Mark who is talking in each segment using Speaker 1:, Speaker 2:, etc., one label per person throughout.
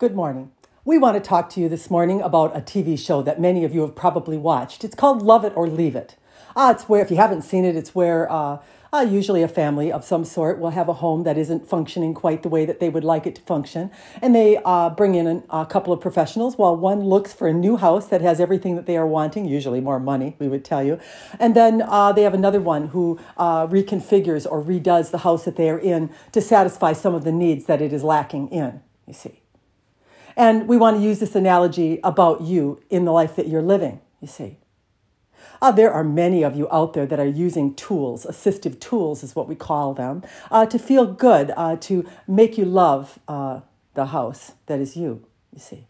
Speaker 1: Good morning. We want to talk to you this morning about a TV show that many of you have probably watched. It's called Love It or Leave It. Uh, it's where, if you haven't seen it, it's where uh, uh, usually a family of some sort will have a home that isn't functioning quite the way that they would like it to function. And they uh, bring in an, a couple of professionals while one looks for a new house that has everything that they are wanting, usually more money, we would tell you. And then uh, they have another one who uh, reconfigures or redoes the house that they are in to satisfy some of the needs that it is lacking in, you see. And we want to use this analogy about you in the life that you're living, you see. Uh, there are many of you out there that are using tools, assistive tools is what we call them, uh, to feel good, uh, to make you love uh, the house that is you, you see.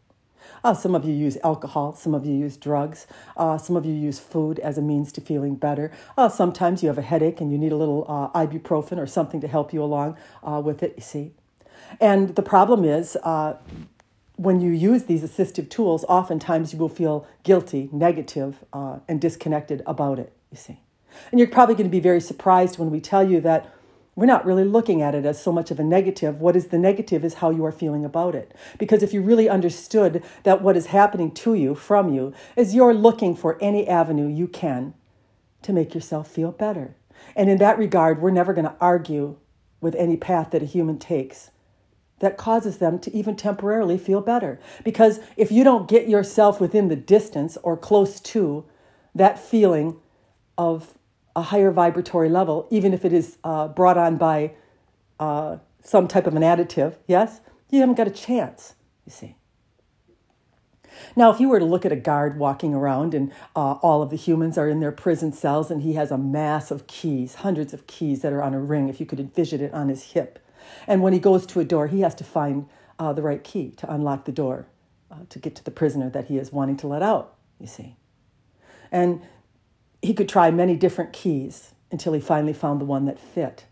Speaker 1: Uh, some of you use alcohol, some of you use drugs, uh, some of you use food as a means to feeling better. sometimes you have a headache and you need a little ibuprofen or something to help you along with it, you see. And the problem is, when you use these assistive tools, oftentimes you will feel guilty, negative, uh, and disconnected about it, you see. And you're probably going to be very surprised when we tell you that we're not really looking at it as so much of a negative. What is the negative is how you are feeling about it. Because if you really understood that what is happening to you, from you, is you're looking for any avenue you can to make yourself feel better. And in that regard, we're never going to argue with any path that a human takes that causes them to even temporarily feel better. Because if you don't get yourself within the distance or close to that feeling of a higher vibratory level, even if it is uh, brought on by uh, some type of an additive, yes, you haven't got a chance, you see. Now, if you were to look at a guard walking around and uh, all of the humans are in their prison cells and he has a mass of keys, hundreds of keys that are on a ring, if you could envision it on his hip, and when he goes to a door, he has to find uh, the right key to unlock the door uh, to get to the prisoner that he is wanting to let out, you see. And he could try many different keys until he finally found the one that fit.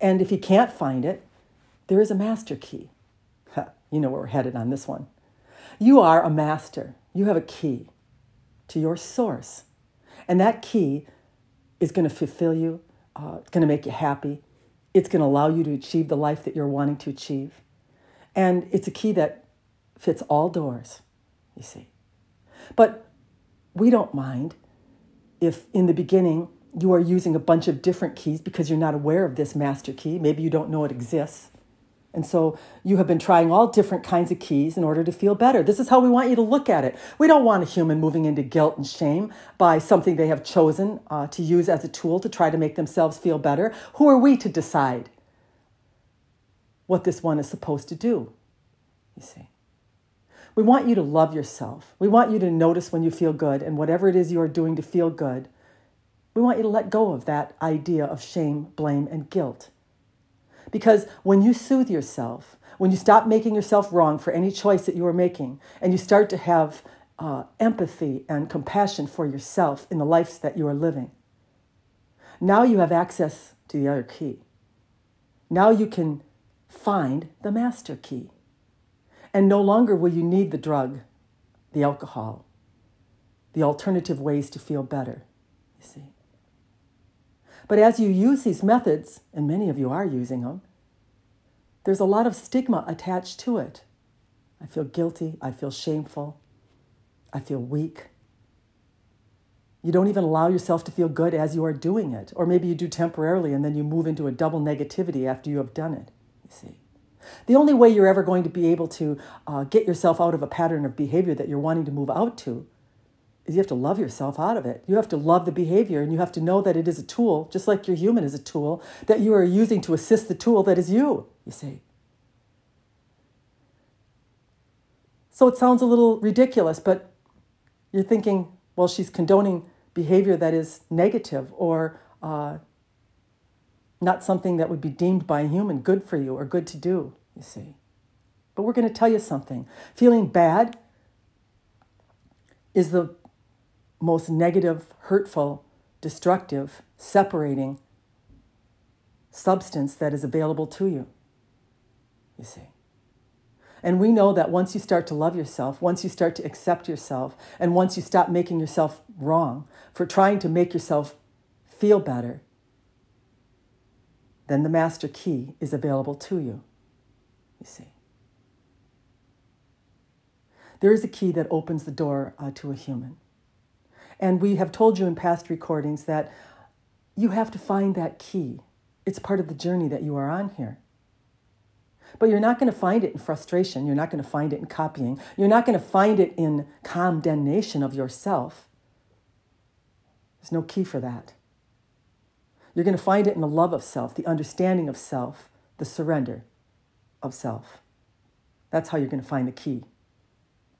Speaker 1: And if he can't find it, there is a master key. you know where we're headed on this one. You are a master, you have a key to your source. And that key is going to fulfill you, uh, it's going to make you happy, it's going to allow you to achieve the life that you're wanting to achieve. And it's a key that fits all doors, you see. But we don't mind if in the beginning you are using a bunch of different keys because you're not aware of this master key. Maybe you don't know it exists. And so you have been trying all different kinds of keys in order to feel better. This is how we want you to look at it. We don't want a human moving into guilt and shame by something they have chosen uh, to use as a tool to try to make themselves feel better. Who are we to decide what this one is supposed to do? You see. We want you to love yourself. We want you to notice when you feel good and whatever it is you are doing to feel good. We want you to let go of that idea of shame, blame, and guilt. Because when you soothe yourself, when you stop making yourself wrong for any choice that you are making, and you start to have uh, empathy and compassion for yourself in the lives that you are living, now you have access to the other key. Now you can find the master key. And no longer will you need the drug, the alcohol, the alternative ways to feel better, you see. But as you use these methods, and many of you are using them, there's a lot of stigma attached to it. I feel guilty. I feel shameful. I feel weak. You don't even allow yourself to feel good as you are doing it. Or maybe you do temporarily and then you move into a double negativity after you have done it. You see. The only way you're ever going to be able to uh, get yourself out of a pattern of behavior that you're wanting to move out to you have to love yourself out of it. You have to love the behavior and you have to know that it is a tool, just like your human is a tool, that you are using to assist the tool that is you, you see. So it sounds a little ridiculous, but you're thinking, well, she's condoning behavior that is negative or uh, not something that would be deemed by a human good for you or good to do, you see. But we're going to tell you something. Feeling bad is the most negative, hurtful, destructive, separating substance that is available to you. You see. And we know that once you start to love yourself, once you start to accept yourself, and once you stop making yourself wrong for trying to make yourself feel better, then the master key is available to you. You see. There is a key that opens the door uh, to a human. And we have told you in past recordings that you have to find that key. It's part of the journey that you are on here. But you're not going to find it in frustration. You're not going to find it in copying. You're not going to find it in condemnation of yourself. There's no key for that. You're going to find it in the love of self, the understanding of self, the surrender of self. That's how you're going to find the key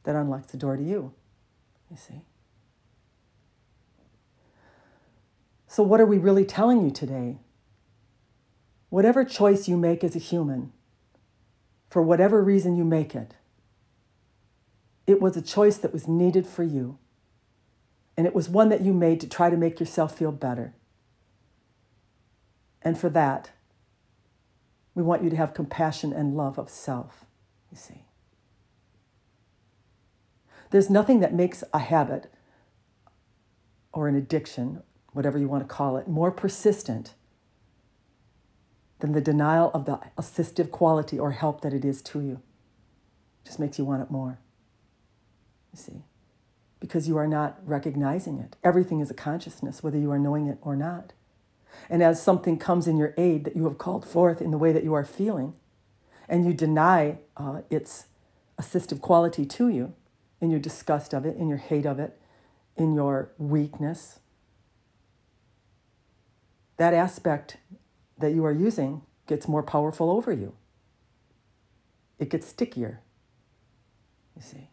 Speaker 1: that unlocks the door to you, you see. So, what are we really telling you today? Whatever choice you make as a human, for whatever reason you make it, it was a choice that was needed for you. And it was one that you made to try to make yourself feel better. And for that, we want you to have compassion and love of self, you see. There's nothing that makes a habit or an addiction, whatever you want to call it, more persistent than the denial of the assistive quality or help that it is to you. It just makes you want it more. You see? Because you are not recognizing it. Everything is a consciousness, whether you are knowing it or not. And as something comes in your aid that you have called forth in the way that you are feeling, and you deny uh, its assistive quality to you, in your disgust of it, in your hate of it, in your weakness. That aspect that you are using gets more powerful over you. It gets stickier, you see.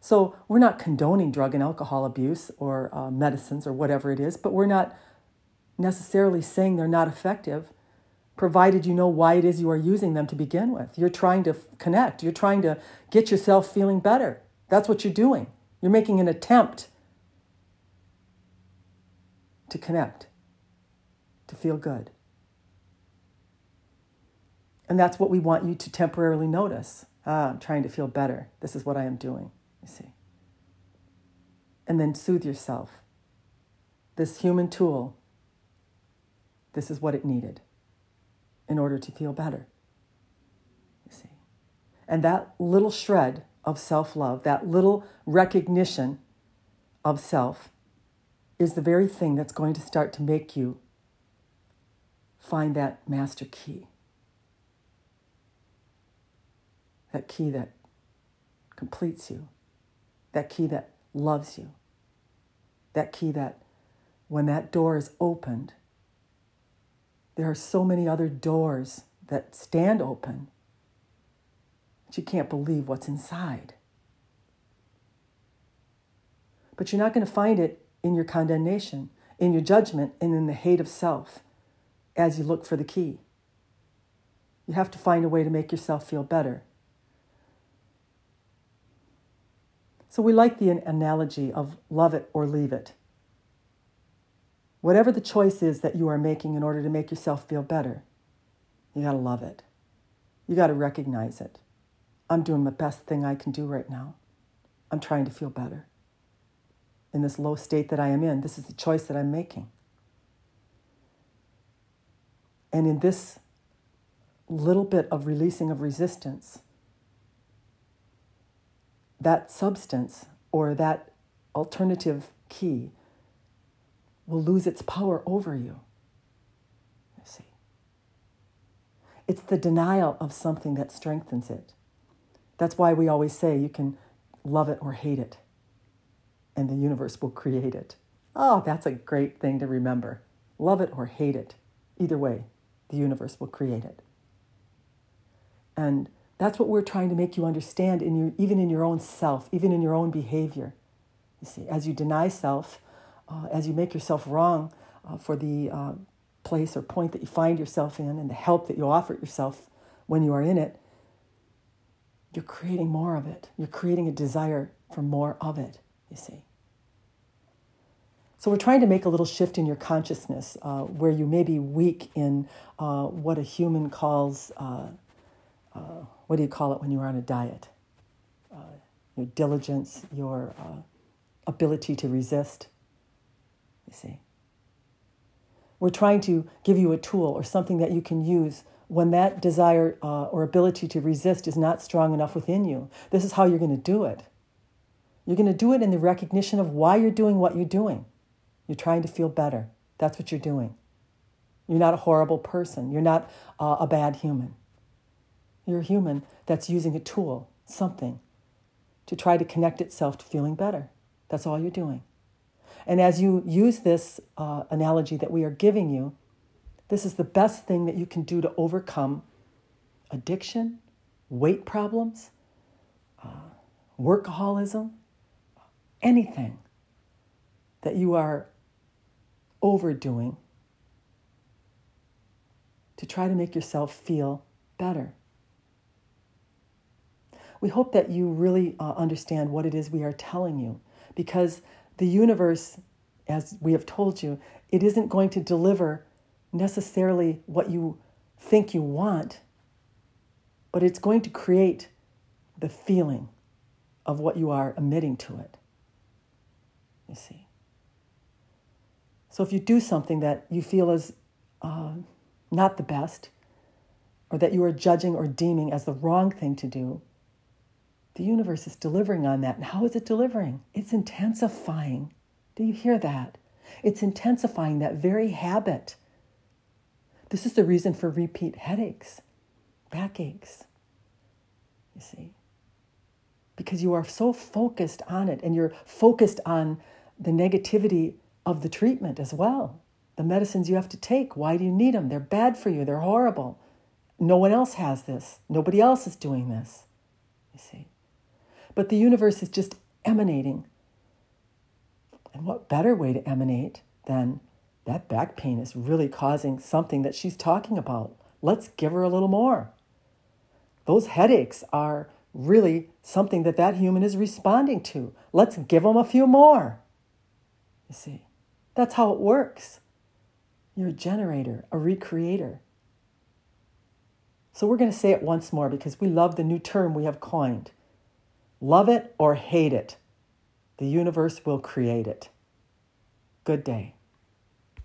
Speaker 1: So, we're not condoning drug and alcohol abuse or uh, medicines or whatever it is, but we're not necessarily saying they're not effective provided you know why it is you are using them to begin with. You're trying to connect, you're trying to get yourself feeling better. That's what you're doing. You're making an attempt to connect, to feel good. And that's what we want you to temporarily notice. Ah, I'm trying to feel better. This is what I am doing, you see. And then soothe yourself. This human tool, this is what it needed in order to feel better. You see. And that little shred of self love, that little recognition of self, is the very thing that's going to start to make you find that master key. That key that completes you, that key that loves you, that key that when that door is opened, there are so many other doors that stand open that you can't believe what's inside. But you're not going to find it in your condemnation, in your judgment, and in the hate of self as you look for the key. You have to find a way to make yourself feel better. So we like the analogy of love it or leave it. Whatever the choice is that you are making in order to make yourself feel better, you got to love it. You got to recognize it. I'm doing the best thing I can do right now. I'm trying to feel better. In this low state that I am in, this is the choice that I'm making. And in this little bit of releasing of resistance, that substance or that alternative key will lose its power over you. You see. It's the denial of something that strengthens it. That's why we always say you can love it or hate it, and the universe will create it. Oh, that's a great thing to remember. Love it or hate it. Either way, the universe will create it. And that's what we're trying to make you understand in your, even in your own self, even in your own behavior. You see, as you deny self, uh, as you make yourself wrong uh, for the uh, place or point that you find yourself in and the help that you offer yourself when you are in it, you're creating more of it. You're creating a desire for more of it, you see. So, we're trying to make a little shift in your consciousness uh, where you may be weak in uh, what a human calls, uh, what do you call it when you're on a diet? your diligence, your ability to resist you see. We're trying to give you a tool or something that you can use when that desire uh, or ability to resist is not strong enough within you. This is how you're going to do it. You're going to do it in the recognition of why you're doing what you're doing. You're trying to feel better. That's what you're doing. You're not a horrible person. You're not uh, a bad human. You're a human that's using a tool, something, to try to connect itself to feeling better. That's all you're doing. And as you use this uh, analogy that we are giving you, this is the best thing that you can do to overcome addiction, weight problems, uh, workaholism, anything that you are overdoing to try to make yourself feel better. We hope that you really uh, understand what it is we are telling you because the universe, as we have told you, it isn't going to deliver necessarily what you think you want, but it's going to create the feeling of what you are emitting to it. You see. So if you do something that you feel is uh, not the best, or that you are judging or deeming as the wrong thing to do, the universe is delivering on that. And how is it delivering? It's intensifying. Do you hear that? It's intensifying that very habit. This is the reason for repeat headaches, backaches. You see? Because you are so focused on it and you're focused on the negativity of the treatment as well. The medicines you have to take, why do you need them? They're bad for you, they're horrible. No one else has this, nobody else is doing this. You see? But the universe is just emanating. And what better way to emanate than that back pain is really causing something that she's talking about? Let's give her a little more. Those headaches are really something that that human is responding to. Let's give them a few more. You see, that's how it works. You're a generator, a recreator. So we're going to say it once more because we love the new term we have coined Love it or hate it, the universe will create it. Good day.